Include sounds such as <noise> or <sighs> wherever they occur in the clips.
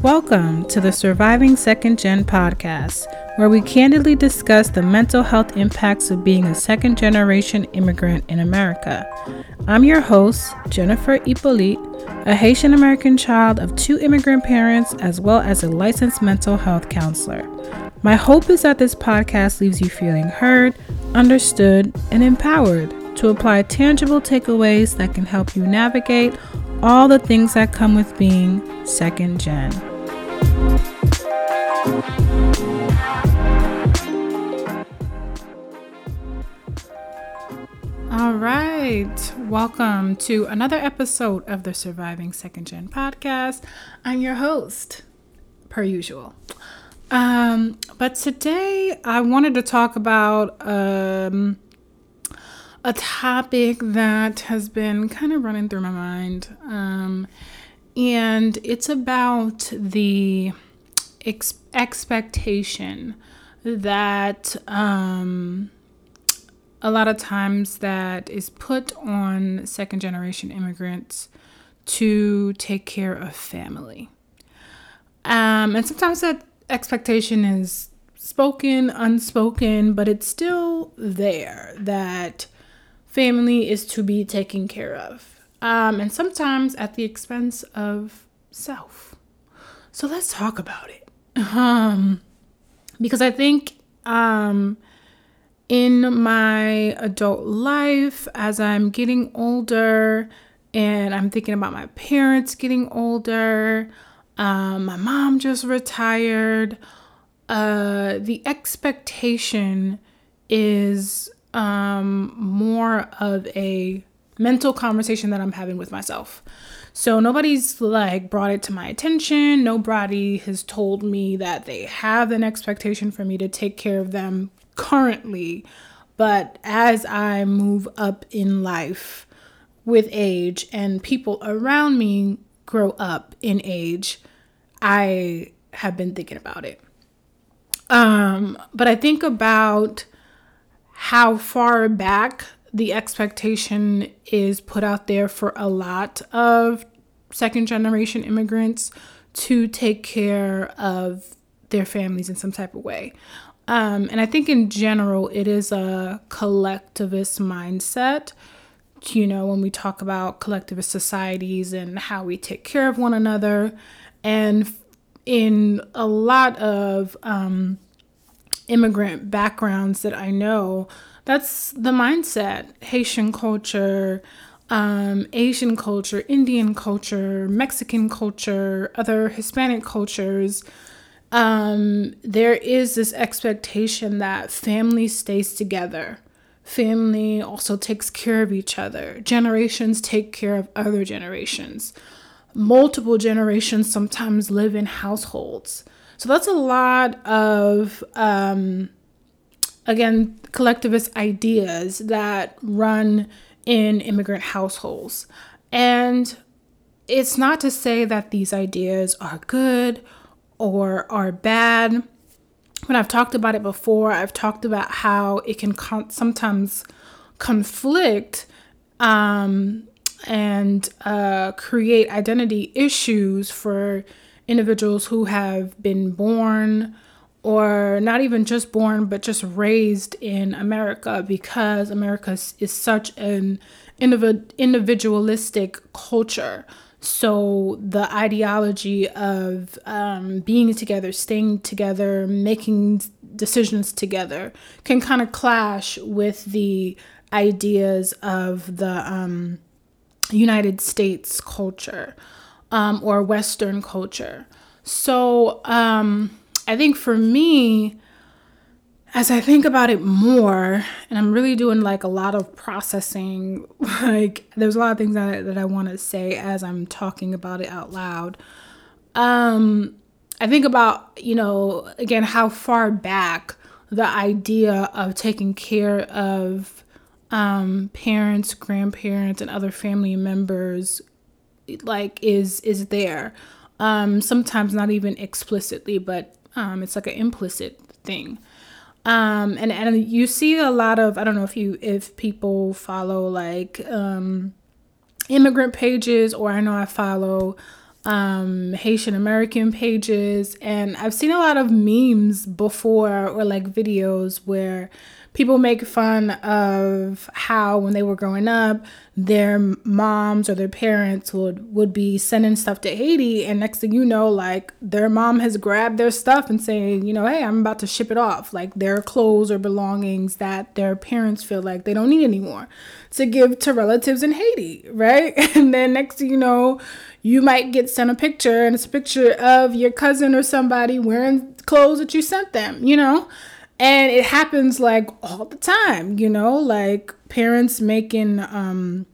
Welcome to the Surviving Second Gen podcast, where we candidly discuss the mental health impacts of being a second generation immigrant in America. I'm your host, Jennifer Hippolyte, a Haitian American child of two immigrant parents, as well as a licensed mental health counselor. My hope is that this podcast leaves you feeling heard, understood, and empowered to apply tangible takeaways that can help you navigate all the things that come with being second gen. All right, welcome to another episode of the Surviving Second Gen podcast. I'm your host, per usual. Um, but today I wanted to talk about um, a topic that has been kind of running through my mind. Um, and it's about the ex- expectation that um, a lot of times that is put on second generation immigrants to take care of family. Um, and sometimes that expectation is spoken, unspoken, but it's still there that family is to be taken care of. Um, and sometimes at the expense of self. So let's talk about it. <laughs> Um, because I think um, in my adult life, as I'm getting older and I'm thinking about my parents getting older, um, my mom just retired. Uh, the expectation is um, more of a mental conversation that I'm having with myself. So nobody's like brought it to my attention. Nobody has told me that they have an expectation for me to take care of them currently. But as I move up in life with age and people around me grow up in age, I have been thinking about it. Um, but I think about how far back the expectation is put out there for a lot of second generation immigrants to take care of their families in some type of way. Um, and I think in general, it is a collectivist mindset. You know, when we talk about collectivist societies and how we take care of one another. And in a lot of um, immigrant backgrounds that I know, that's the mindset. Haitian culture, um, Asian culture, Indian culture, Mexican culture, other Hispanic cultures. Um, there is this expectation that family stays together. Family also takes care of each other. Generations take care of other generations. Multiple generations sometimes live in households. So that's a lot of um, again, collectivist ideas that run in immigrant households. And it's not to say that these ideas are good or are bad. When I've talked about it before, I've talked about how it can con- sometimes conflict um, and uh, create identity issues for individuals who have been born or not even just born, but just raised in America because America is such an individualistic culture. So the ideology of um, being together, staying together, making decisions together can kind of clash with the ideas of the um, United States culture um, or Western culture. So, um, I think for me, as I think about it more, and I'm really doing like a lot of processing, <laughs> like there's a lot of things that I, that I want to say as I'm talking about it out loud. Um, I think about, you know, again, how far back the idea of taking care of um, parents, grandparents, and other family members like is is there. Um, sometimes not even explicitly, but um, it's like an implicit thing. Um, and and you see a lot of I don't know if you if people follow like um, immigrant pages or I know I follow um, Haitian American pages. And I've seen a lot of memes before or like videos where people make fun of how when they were growing up their moms or their parents would would be sending stuff to Haiti. And next thing you know like their mom has grabbed their stuff and saying you know hey I'm about to ship it off. Like their clothes or belongings that their parents feel like they don't need anymore to give to relatives in Haiti right? <laughs> And then next thing you know you might get sent a picture and it's a picture of your cousin or somebody wearing clothes that you sent them you know and it happens like all the time you know like parents making um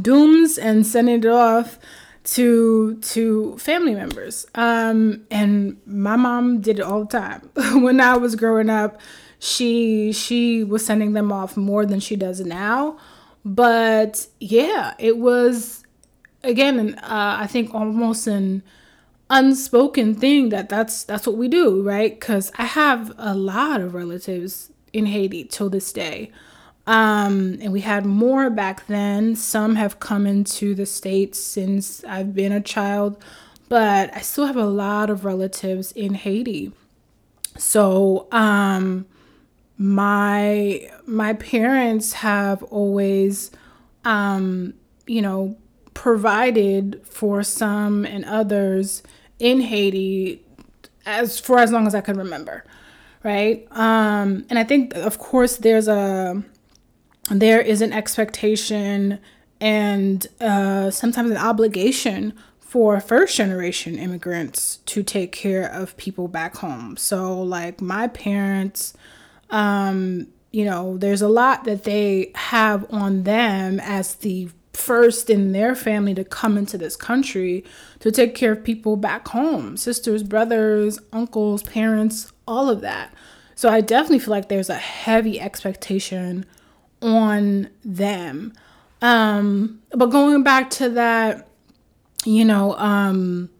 dooms and sending it off to to family members. Um and my mom did it all the time. <laughs> When i was growing up she she was sending them off more than she does now. But yeah it was again uh, i think almost an unspoken thing that that's that's what we do, right? Cuz I have a lot of relatives in Haiti till this day. Um, and we had more back then. Some have come into the States since I've been a child, but I still have a lot of relatives in Haiti. So, um, my my parents have always um, you know, provided for some and others in Haiti as for as long as I can remember, right? Um, and I think, of course, there's a there is an expectation and uh, sometimes an obligation for first generation immigrants to take care of people back home. So, like my parents, um, you know, there's a lot that they have on them as the first in their family to come into this country to take care of people back home sisters, brothers, uncles, parents, all of that. So I definitely feel like there's a heavy expectation on them. Um, but going back to that, you know, um,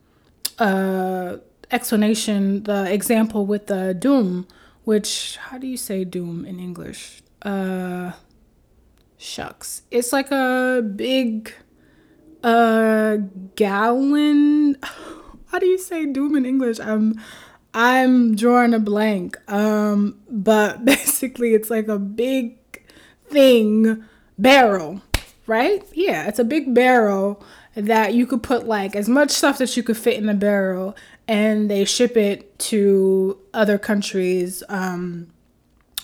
uh, explanation, the example with the doom, which, how do you say doom in English? Uh, shucks. It's like a big uh gallon. <sighs> How do you say doom in English? I'm I'm drawing a blank. Um but <laughs> basically it's like a big thing barrel, right? Yeah, it's a big barrel that you could put like as much stuff that you could fit in the barrel and they ship it to other countries um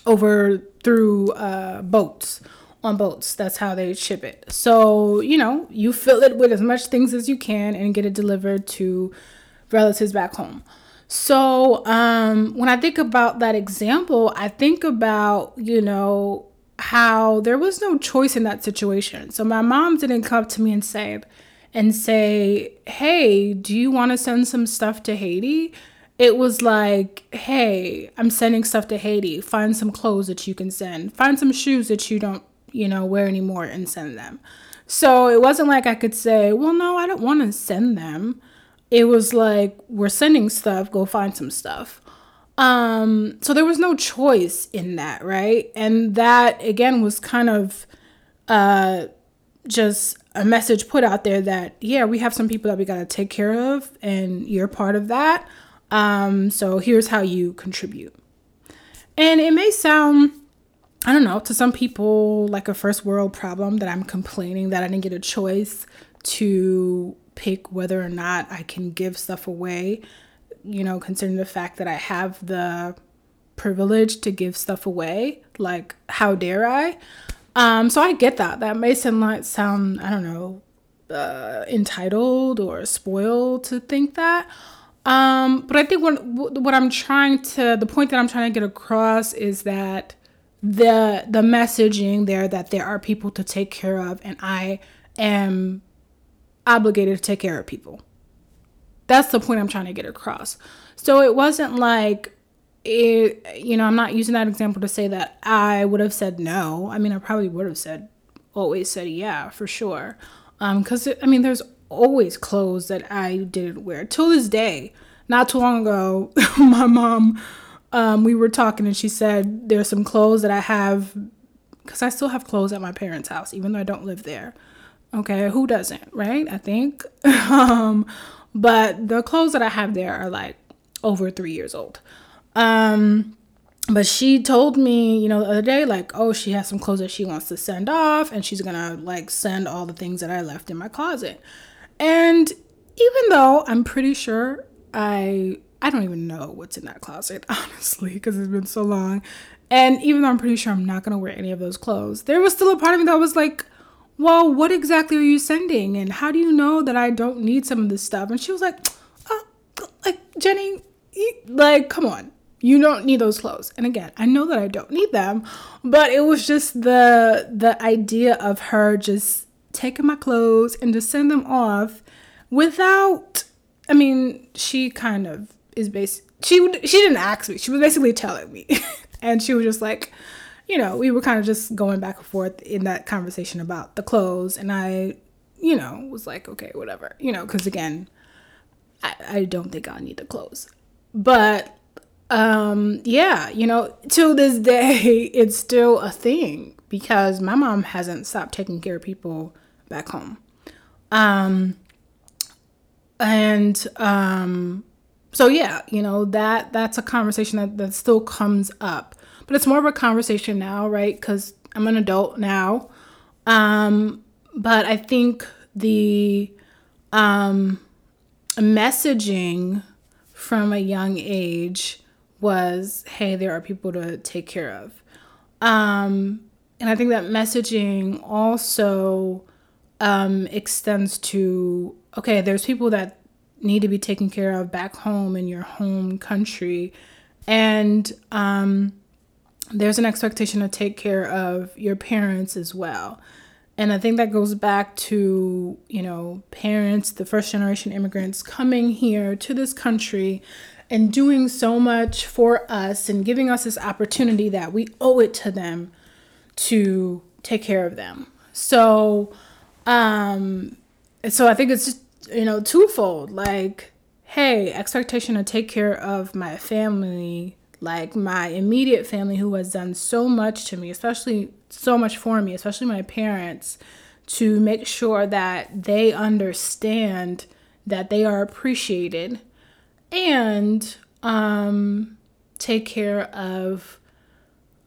over through uh boats on boats. That's how they ship it. So, you know, you fill it with as much things as you can and get it delivered to relatives back home. So, um, when I think about that example, I think about, you know, how there was no choice in that situation. So my mom didn't come to me and say and say, "Hey, do you want to send some stuff to Haiti?" It was like, "Hey, I'm sending stuff to Haiti. Find some clothes that you can send. Find some shoes that you don't you know, wear anymore and send them. So it wasn't like I could say, well, no, I don't want to send them. It was like, we're sending stuff, go find some stuff. Um, so there was no choice in that, right? And that again was kind of uh just a message put out there that yeah, we have some people that we got to take care of and you're part of that. Um, so here's how you contribute. And it may sound know, to some people, like a first world problem that I'm complaining that I didn't get a choice to pick whether or not I can give stuff away, you know, considering the fact that I have the privilege to give stuff away. Like, how dare I? Um, so I get that. That may sound sound, I don't know, uh, entitled or spoiled to think that. Um, but I think what what I'm trying to the point that I'm trying to get across is that the the messaging there that there are people to take care of and I am obligated to take care of people. That's the point I'm trying to get across. So it wasn't like it you know, I'm not using that example to say that I would have said no. I mean, I probably would have said always said yeah, for sure. Um cuz I mean, there's always clothes that I didn't wear till this day. Not too long ago, <laughs> my mom um, we were talking and she said there's some clothes that I have because I still have clothes at my parents' house, even though I don't live there. Okay, who doesn't, right? I think. <laughs> um, but the clothes that I have there are like over three years old. Um, but she told me, you know, the other day, like, oh, she has some clothes that she wants to send off, and she's gonna like send all the things that I left in my closet. And even though I'm pretty sure I I don't even know what's in that closet, <laughs> honestly, because it's been so long. And even though I'm pretty sure I'm not gonna wear any of those clothes, there was still a part of me that was like, well, what exactly are you sending? And how do you know that I don't need some of this stuff? And she was like, oh, like, Jenny, like, come on. You don't need those clothes. And again, I know that I don't need them, but it was just the the idea of her just taking my clothes and just send them off without I mean, she kind of is based she would. she didn't ask me. She was basically telling me. <laughs> and she was just like, you know, we were kind of just going back and forth in that conversation about the clothes. And I, you know, was like, okay, whatever, you know, because again, I, I don't think I'll need the clothes. But um, yeah, you know, to this <laughs> day, it's still a thing because my mom hasn't stopped taking care of people back home. Um, and um, so yeah, you know that that's a conversation that that still comes up but it's more of a conversation now, right? Because I'm an adult now. Um, but I think the um, messaging from a young age was hey, there are people to take care of. Um, and I think that messaging also um, extends to okay, there's people that need to be taken care of back home in your home country. And um, there's an expectation to take care of your parents as well. And I think that goes back to, you know, parents, the first generation immigrants coming here to this country and doing so much for us and giving us this opportunity that we owe it to them to take care of them. So, um, so I think it's just, you know, twofold. Like, hey, expectation to take care of my family like my immediate family who has done so much to me, especially so much for me, especially my parents, to make sure that they understand that they are appreciated and um, take care of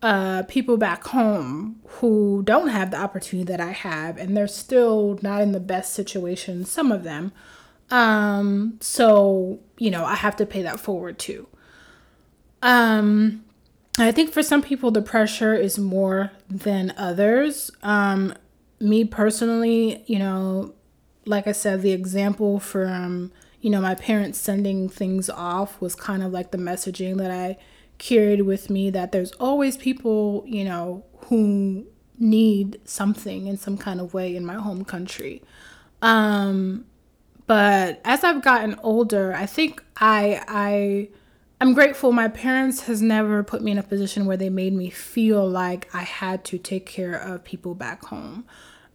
uh, people back home who don't have the opportunity that I have, and they're still not in the best situation, some of them. Um, so, you know, I have to pay that forward too. Um, I think for some people the pressure is more than others. Um, me personally, you know, like I said, the example from you know my parents sending things off was kind of like the messaging that I carried with me that there's always people you know who need something in some kind of way in my home country. Um, but as I've gotten older, I think I I I'm grateful my parents has never put me in a position where they made me feel like I had to take care of people back home.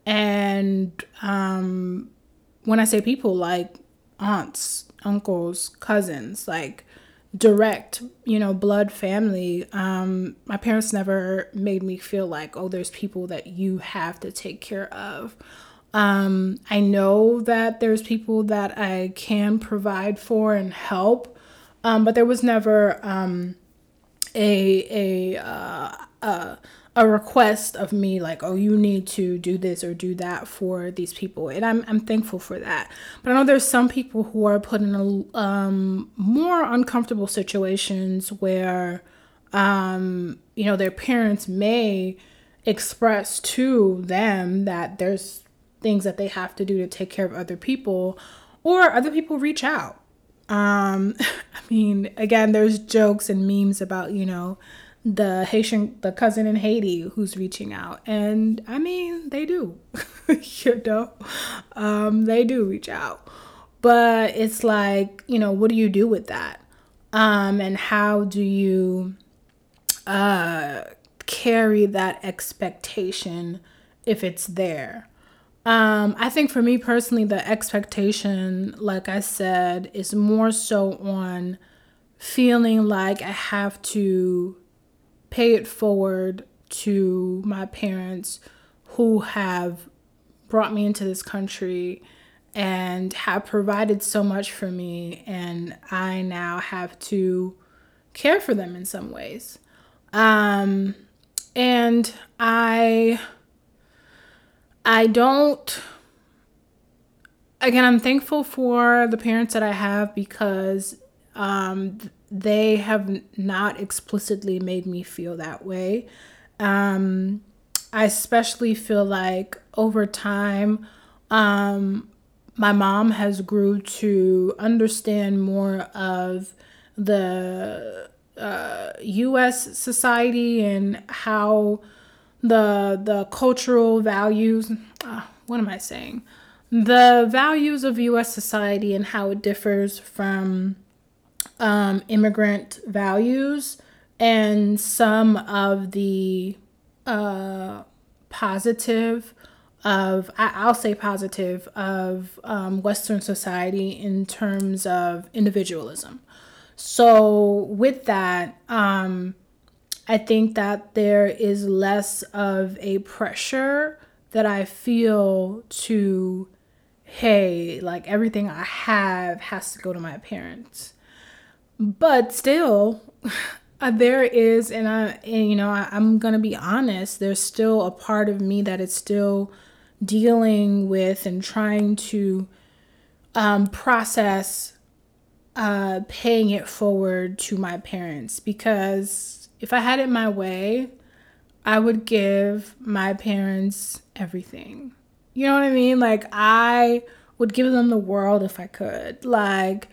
And um, when I say people, like aunts, uncles, cousins, like direct, you know, blood family. Um, my parents never made me feel like, oh, there's people that you have to take care of. Um, I know that there's people that I can provide for and help um, but there was never um, a a uh, uh, a request of me like, oh, you need to do this or do that for these people, and I'm I'm thankful for that. But I know there's some people who are put in a um, more uncomfortable situations where, um, you know, their parents may express to them that there's things that they have to do to take care of other people, or other people reach out um, <laughs> I mean, again, there's jokes and memes about, you know, the Haitian, the cousin in Haiti who's reaching out. And I mean, they do, <laughs> you know, um, they do reach out. But it's like, you know, what do you do with that? Um, and how do you uh, carry that expectation if it's there? Um, I think for me personally, the expectation, like I said, is more so on feeling like I have to pay it forward to my parents who have brought me into this country and have provided so much for me and I now have to care for them in some ways. Um and I I don't again I'm thankful for the parents that I have because um they have not explicitly made me feel that way. Um I especially feel like over time um my mom has grew to understand more of the uh, U.S. society and how the the cultural values. Uh, what am I saying? The values of U.S. society and how it differs from um, immigrant values and some of the uh, positive of I, will say positive of um, Western society in terms of individualism. So with that, um, I think that there is less of a pressure that I feel to, hey, like everything I have has to go to my parents. But still, <sighs> there is, and I, and, you know, I, I'm gonna be honest. There's still a part of me that is still dealing with and trying to um, process uh, paying it forward to my parents because if I had it my way, I would give my parents everything. You know what I mean? Like, I would give them the world if I could. Like,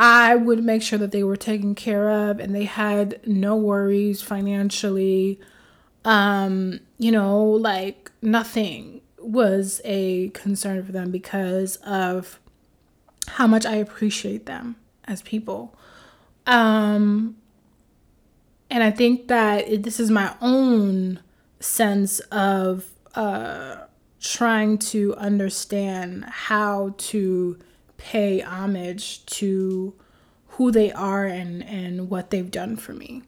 I would make sure that they were taken care of and they had no worries financially. Um, you know, like nothing was a concern for them because of how much I appreciate them as people. Um, and I think that it, this is my own sense of uh, trying to understand how to pay homage to who they are and, and what they've done for me.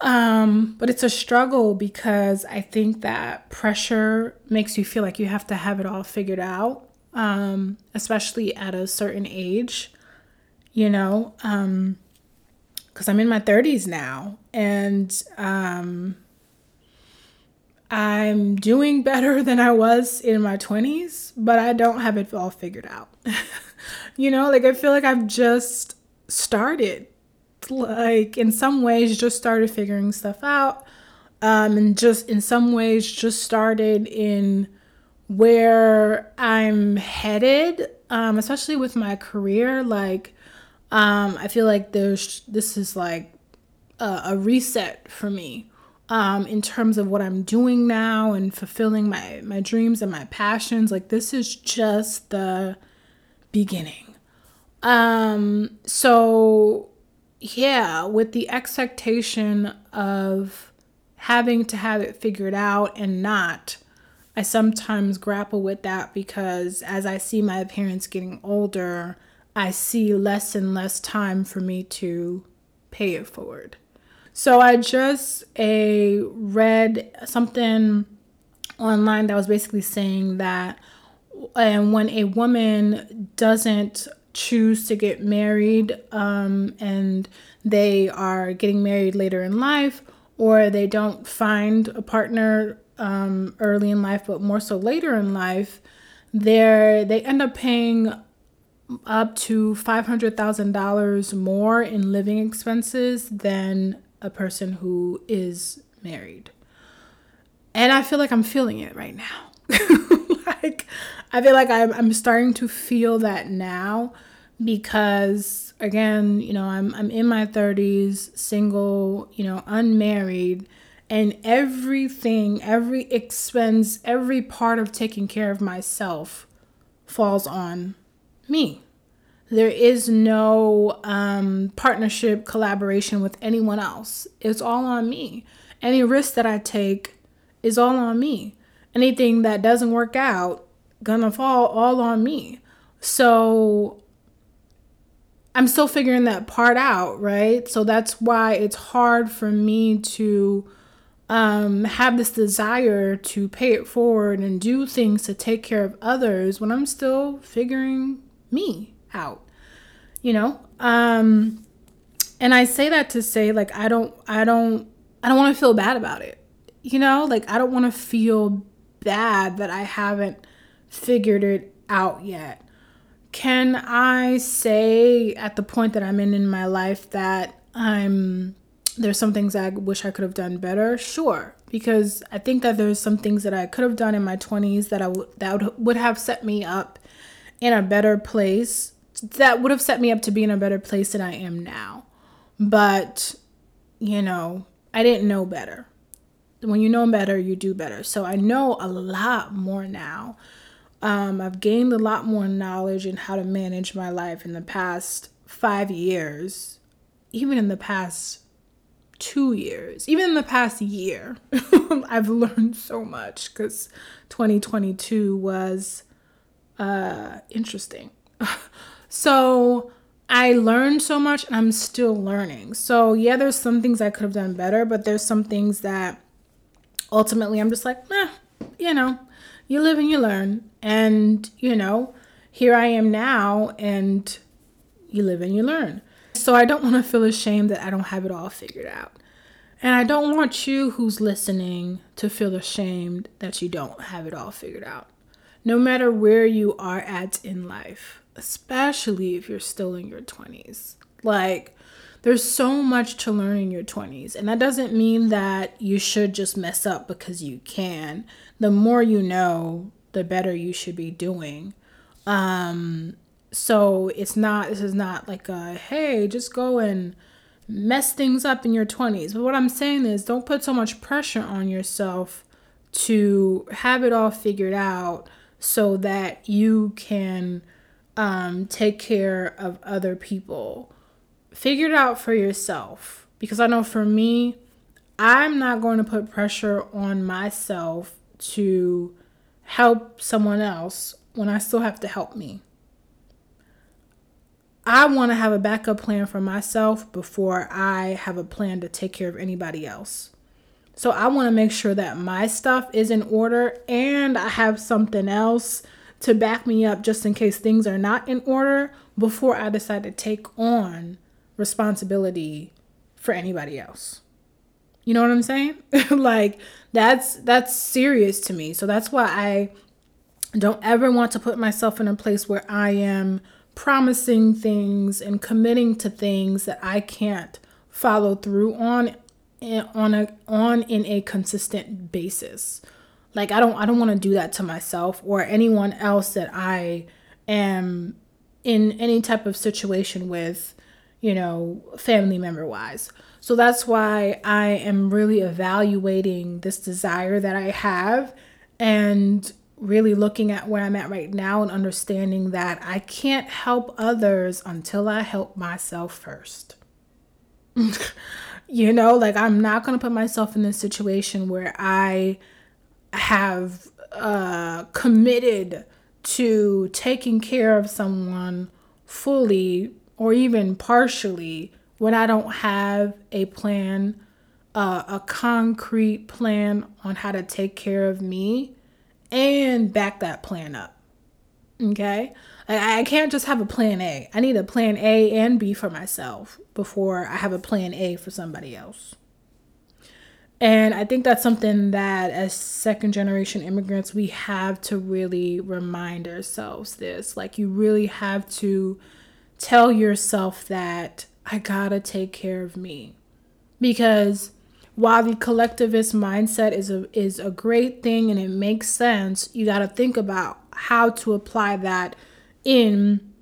Um, but it's a struggle because I think that pressure makes you feel like you have to have it all figured out, um, especially at a certain age, you know, um, because I'm in my 30s now and um, I'm doing better <laughs> than I was in my 20s, but I don't have it all figured out. <laughs> you know, like I feel like I've just started like in some ways just started figuring stuff out um, and just in some ways just started in where i'm headed um, especially with my career like um, i feel like there's this is like a, a reset for me um, in terms of what i'm doing now and fulfilling my my dreams and my passions like this is just the beginning um so yeah, with the expectation of having to have it figured out and not, I sometimes grapple with that because as I see my parents getting older, I see less and less time for me to pay it forward. So I just a read something online that was basically saying that and when a woman doesn't choose to get married um, and they are getting married later in life or they don't find a partner um, early in life but more so later in life they they end up paying up to $500,000 more in living expenses than a person who is married. And I feel like I'm feeling it right now. <laughs> like I feel like I'm I'm starting to feel that now because again, you know, I'm I'm in my 30s, single, you know, unmarried, and everything, every expense, every part of taking care of myself falls on me. There is no um, partnership, collaboration with anyone else. It's all on me. Any risk that I take is all on me. Anything that doesn't work out, gonna fall all on me. So I'm still figuring that part out, right? So that's why it's hard for me to um, have this desire to pay it forward and do things to take care of others when I'm still figuring me out, you know? Um, and I say that to say, like, I don't, I don't, I don't want to feel bad about it, you know? Like, I don't want to feel bad that I haven't figured it out yet. Can I say at the point that I'm in in my life that I'm there's some things I wish I could have done better? Sure, because I think that there's some things that I could have done in my 20s that I w- that would, would have set me up in a better place. That would have set me up to be in a better place than I am now. But you know, I didn't know better. When you know better, you do better. So I know a lot more now. Um, I've gained a lot more knowledge in how to manage my life in the past five years, even in the past two years, even in the past year. <laughs> I've learned so much because 2022 was uh, interesting. <laughs> so I learned so much and I'm still learning. So, yeah, there's some things I could have done better, but there's some things that ultimately I'm just like, eh, you know, you live and you learn. And, you know, here I am now, and you live and you learn. So I don't want to feel ashamed that I don't have it all figured out. And I don't want you who's listening to feel ashamed that you don't have it all figured out. No matter where you are at in life, especially if you're still in your 20s. Like, there's so much to learn in your 20s. And that doesn't mean that you should just mess up because you can. The more you know, the better you should be doing. Um, so it's not, this is not like a, hey, just go and mess things up in your 20s. But what I'm saying is don't put so much pressure on yourself to have it all figured out so that you can um, take care of other people. Figure it out for yourself. Because I know for me, I'm not going to put pressure on myself to help someone else when I still have to help me. I want to have a backup plan for myself before I have a plan to take care of anybody else. So I want to make sure that my stuff is in order and I have something else to back me up just in case things are not in order before I decide to take on responsibility for anybody else. You know what I'm saying? <laughs> like that's that's serious to me. So that's why I don't ever want to put myself in a place where I am promising things and committing to things that I can't follow through on eh, on a on in a consistent basis. Like I don't I don't want to do that to myself or anyone else that I am in any type of situation with, you know, family member wise. So that's why I am really evaluating this desire that I have and really looking at where I'm at right now and understanding that I can't help others until I help myself first. <laughs> you know, like I'm not going to put myself in this situation where I have uh, committed to taking care of someone fully or even partially when I don't have a plan, uh, a concrete plan on how to take care of me and back that plan up. Okay? I, I can't just have a plan A. I need a plan A and B for myself before I have a plan A for somebody else. And I think that's something that as second generation immigrants, we have to really remind ourselves this. Like, you really have to tell yourself that I gotta take care of me. Because while the collectivist mindset is a is a great thing and it makes sense, you got to think about how to apply that in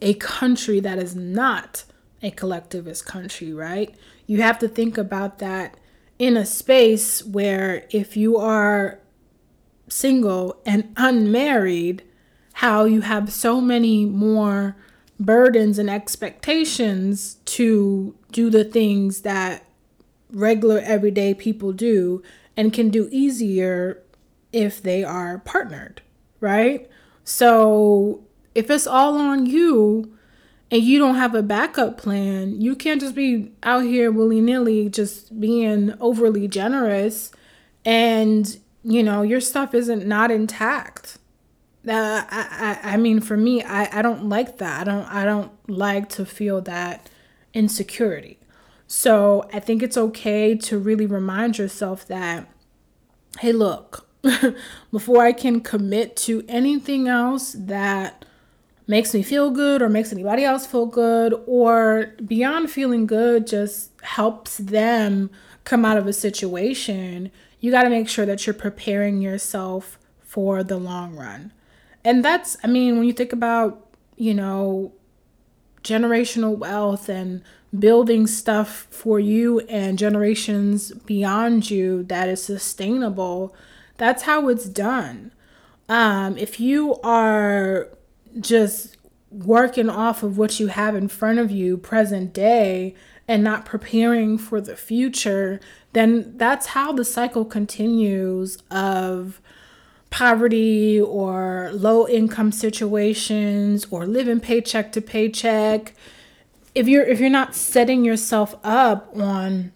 a country that is not a collectivist country, right? You have to think about that in a space where if you are single and unmarried, how you have so many more burdens and expectations to do the things that regular everyday people do and can do easier if they are partnered, right? So if it's all on you and you don't have a backup plan, you can't just be out here willy nilly just being overly generous and you know your stuff isn't not intact. Uh, I, I, I mean for me I, I don't like that. I don't I don't like to feel that insecurity. So I think it's okay to really remind yourself that, hey, look, <laughs> before I can commit to anything else that makes me feel good or makes anybody else feel good, or beyond feeling good, just helps them come out of a situation, you got to make sure that you're preparing yourself for the long run. And that's, I mean, when you think about, you know, generational wealth and building stuff for you and generations beyond you that is sustainable, that's how it's done. Um, if you are just working off of what you have in front of you, present day, and not preparing for the future, then that's how the cycle continues of poverty or low income situations or living paycheck to paycheck. If you're if you're not setting yourself up on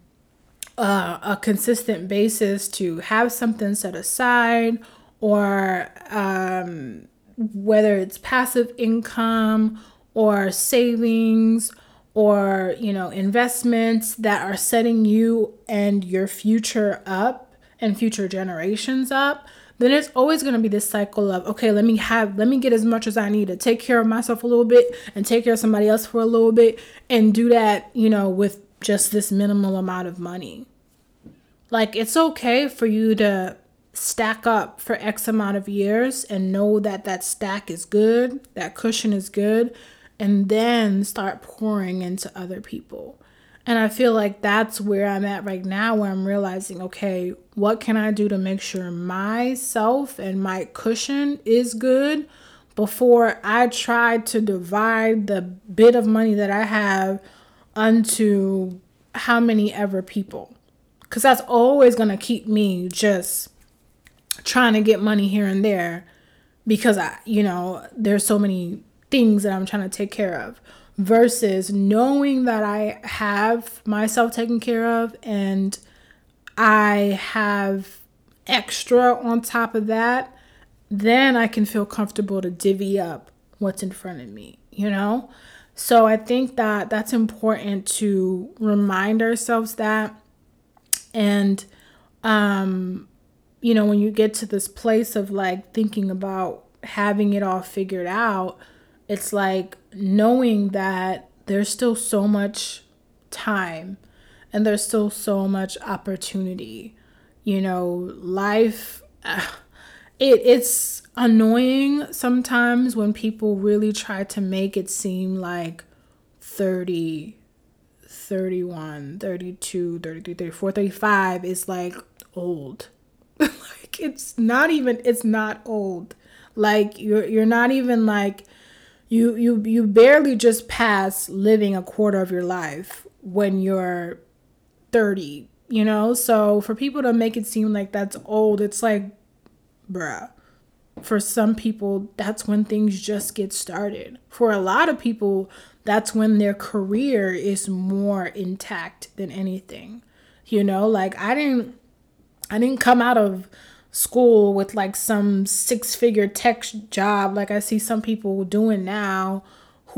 uh, a consistent basis to have something set aside or um, whether it's passive income or savings or you know investments that are setting you and your future up and future generations up then it's always going to be this cycle of okay let me have let me get as much as i need to take care of myself a little bit and take care of somebody else for a little bit and do that you know with just this minimal amount of money. Like it's okay for you to stack up for x amount of years and know that that stack is good that cushion is good and then start pouring into other people and I feel like that's where I'm at right now, where I'm realizing, okay, what can I do to make sure myself and my cushion is good before I try to divide the bit of money that I have unto how many ever people? Because that's always going to keep me just trying to get money here and there because I, you know, there's so many things that I'm trying to take care of versus knowing that I have myself taken care of and I have extra on top of that, then I can feel comfortable to divvy up what's in front of me, you know? So I think that that's important to remind ourselves that and um you know when you get to this place of like thinking about having it all figured out it's like knowing that there's still so much time and there's still so much opportunity. You know, life <sighs> it it's annoying sometimes when people really try to make it seem like 30 31 32 33 34 35 is like old like it's not even it's not old. Like you're you're not even like you you you barely just pass living a quarter of your life when you're 30 you know? So for people to make it seem like that's old it's like bruh. For some people that's when things just get started. For a lot of people that's when their career is more intact than anything you know? Like i didn't i didn't come out of school with like some six figure tech job like I see some people doing now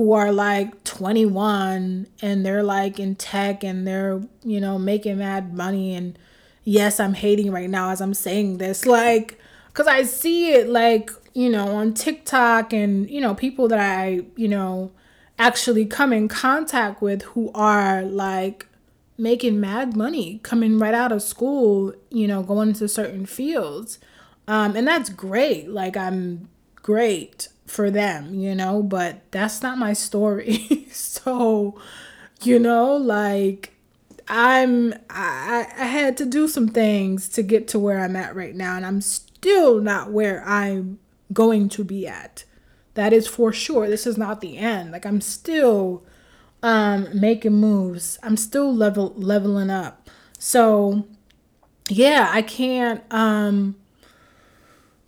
who are like 21 and they're like in tech and they're, you know, making mad money. And yes, I'm hating right now as I'm saying this, like, because I see it like, you know, on TikTok and, you know, people that I, you know, actually come in contact with who are like making mad money coming right out of school, you know, going into certain fields. Um, and that's great. Like, I'm great for them, you know, but that's not my story. <laughs> so, you know, like, I'm I, I had to do some things to get to where I'm at right now, and I'm still not where I'm going to be at. That is for sure. This is not the end. Like I'm still um making moves. I'm still level leveling up. So yeah, I can't um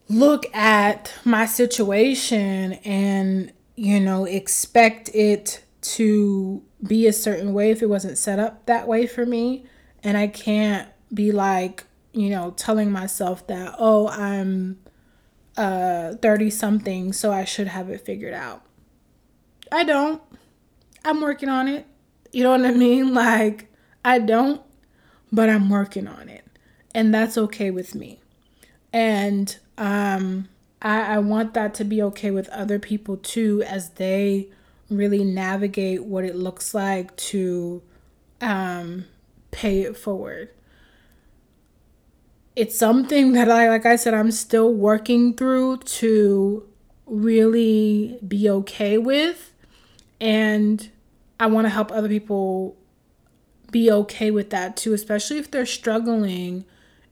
look at my situation and you know expect it to be a certain way if it wasn't set up that way for me. And I can't be like, you know, telling myself that, oh, I'm uh 30 something, so I should have it figured out. I don't. I'm working on it. You know what I mean? <laughs> Like, I don't, but I'm working on it. And that's okay with me. And um I, I want that to be okay with other people too as they really navigate what it looks like to um, pay it forward. It's something that I, like I said, I'm still working through to really be okay with. And I want to help other people be okay with that too, especially if they're struggling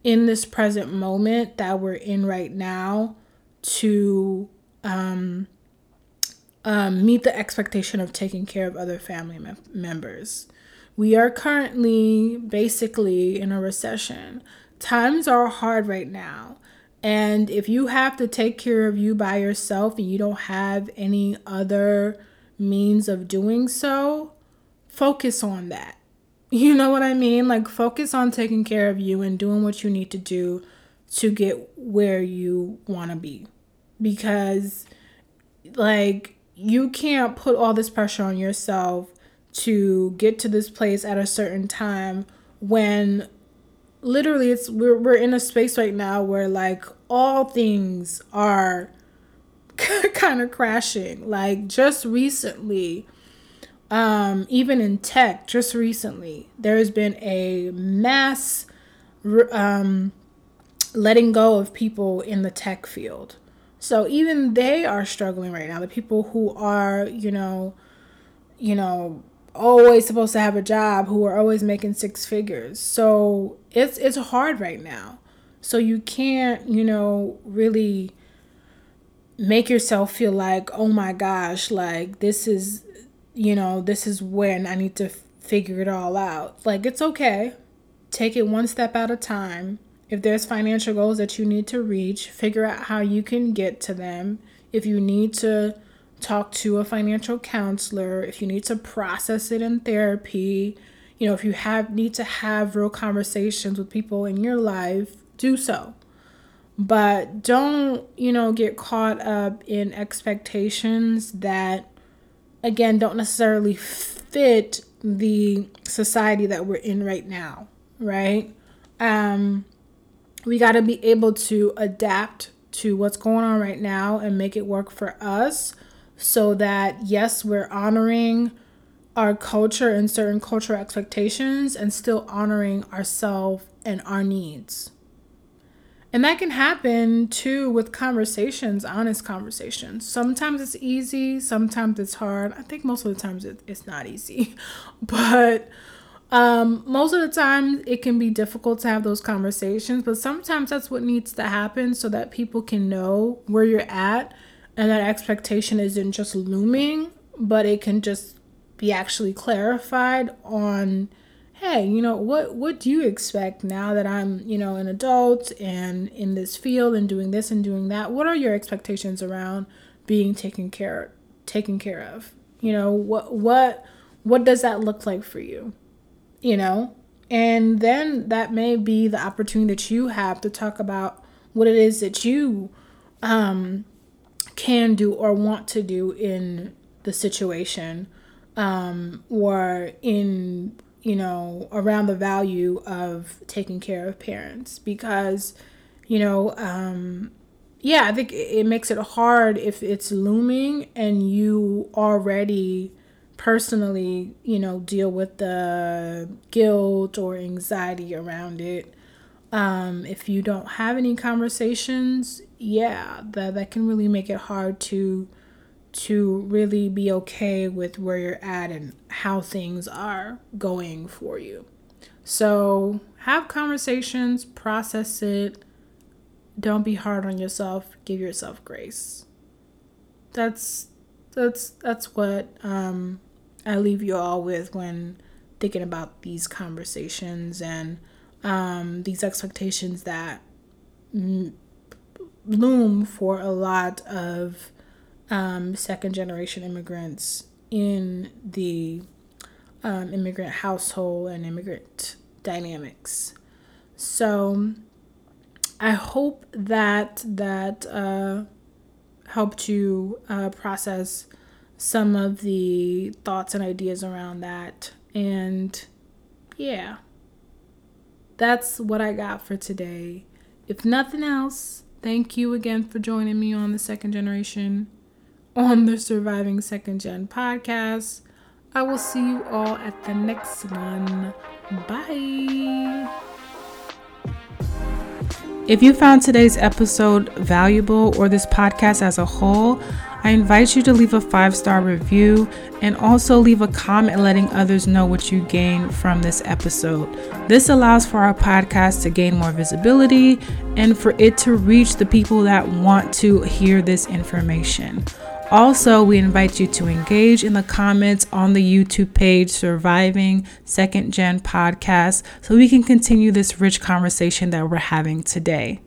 in this present moment that we're in right now to um, um, meet the expectation of taking care of other family members. We are currently basically in a recession. Times are hard right now. And if you have to take care of you by yourself and you don't have any other means of doing so, focus on that. <laughs> You know what I mean? Like, focus on taking care of you and doing what you need to do to get where you want to be. Because, like, you can't put all this pressure on yourself to get to this place at a certain time when literally it's we're, we're in a space right now where like all things are <laughs> kind of crashing like just recently um even in tech just recently there's been a mass um letting go of people in the tech field so even they are struggling right now. The people who are, you know, you know, always supposed to have a job, who are always making six figures. So it's it's hard right now. So you can't, you know, really make yourself feel like, "Oh my gosh, like this is, you know, this is when I need to figure it all out." Like it's okay. Take it one step at a time if there's financial goals that you need to reach, figure out how you can get to them. If you need to talk to a financial counselor, if you need to process it in therapy, you know, if you have need to have real conversations with people in your life, do so. But don't, you know, get caught up in expectations that again don't necessarily fit the society that we're in right now, right? Um we got to be able to adapt to what's going on right now and make it work for us so that yes we're honoring our culture and certain cultural expectations and still honoring ourselves and our needs and that can happen too with conversations honest conversations. Sometimes it's easy sometimes it's hard. I think most of the times it, it's not easy. <laughs> But um, most of the time, it can be difficult to have those conversations, but sometimes that's what needs to happen so that people can know where you're at and that expectation isn't just looming, but it can just be actually clarified on hey you know what what do you expect now that i'm you know an adult and in this field and doing this and doing that? What are your expectations around being taken care taken care of? You know what what what does that look like for you? You know? And then that may be the opportunity that you have to talk about what it is that you um, can do or want to do in the situation um, or in, you know, around the value of taking care of parents. Because, you know, um, yeah, I think it makes it hard if it's looming and you already personally, you know, deal with the guilt or anxiety around it. Um, if you don't have any conversations, yeah, that that can really make it hard to to really be okay with where you're at and how things are going for you. So, have conversations, process it. Don't be hard on yourself. Give yourself grace. That's that's that's what um I leave you all with when thinking about these conversations and um, these expectations that loom for a lot of um, second generation immigrants in the um, immigrant household and immigrant dynamics. So I hope that that uh, helped you uh, process some of the thoughts and ideas around that. And yeah, that's what I got for today. If nothing else, thank you again for joining me on the second generation on the Surviving Second Gen podcast. I will see you all at the next one. Bye. If you found today's episode valuable or this podcast as a whole, I invite you to leave a five star review and also leave a comment letting others know what you gain from this episode. This allows for our podcast to gain more visibility and for it to reach the people that want to hear this information. Also, we invite you to engage in the comments on the YouTube page Surviving Second Gen Podcast so we can continue this rich conversation that we're having today.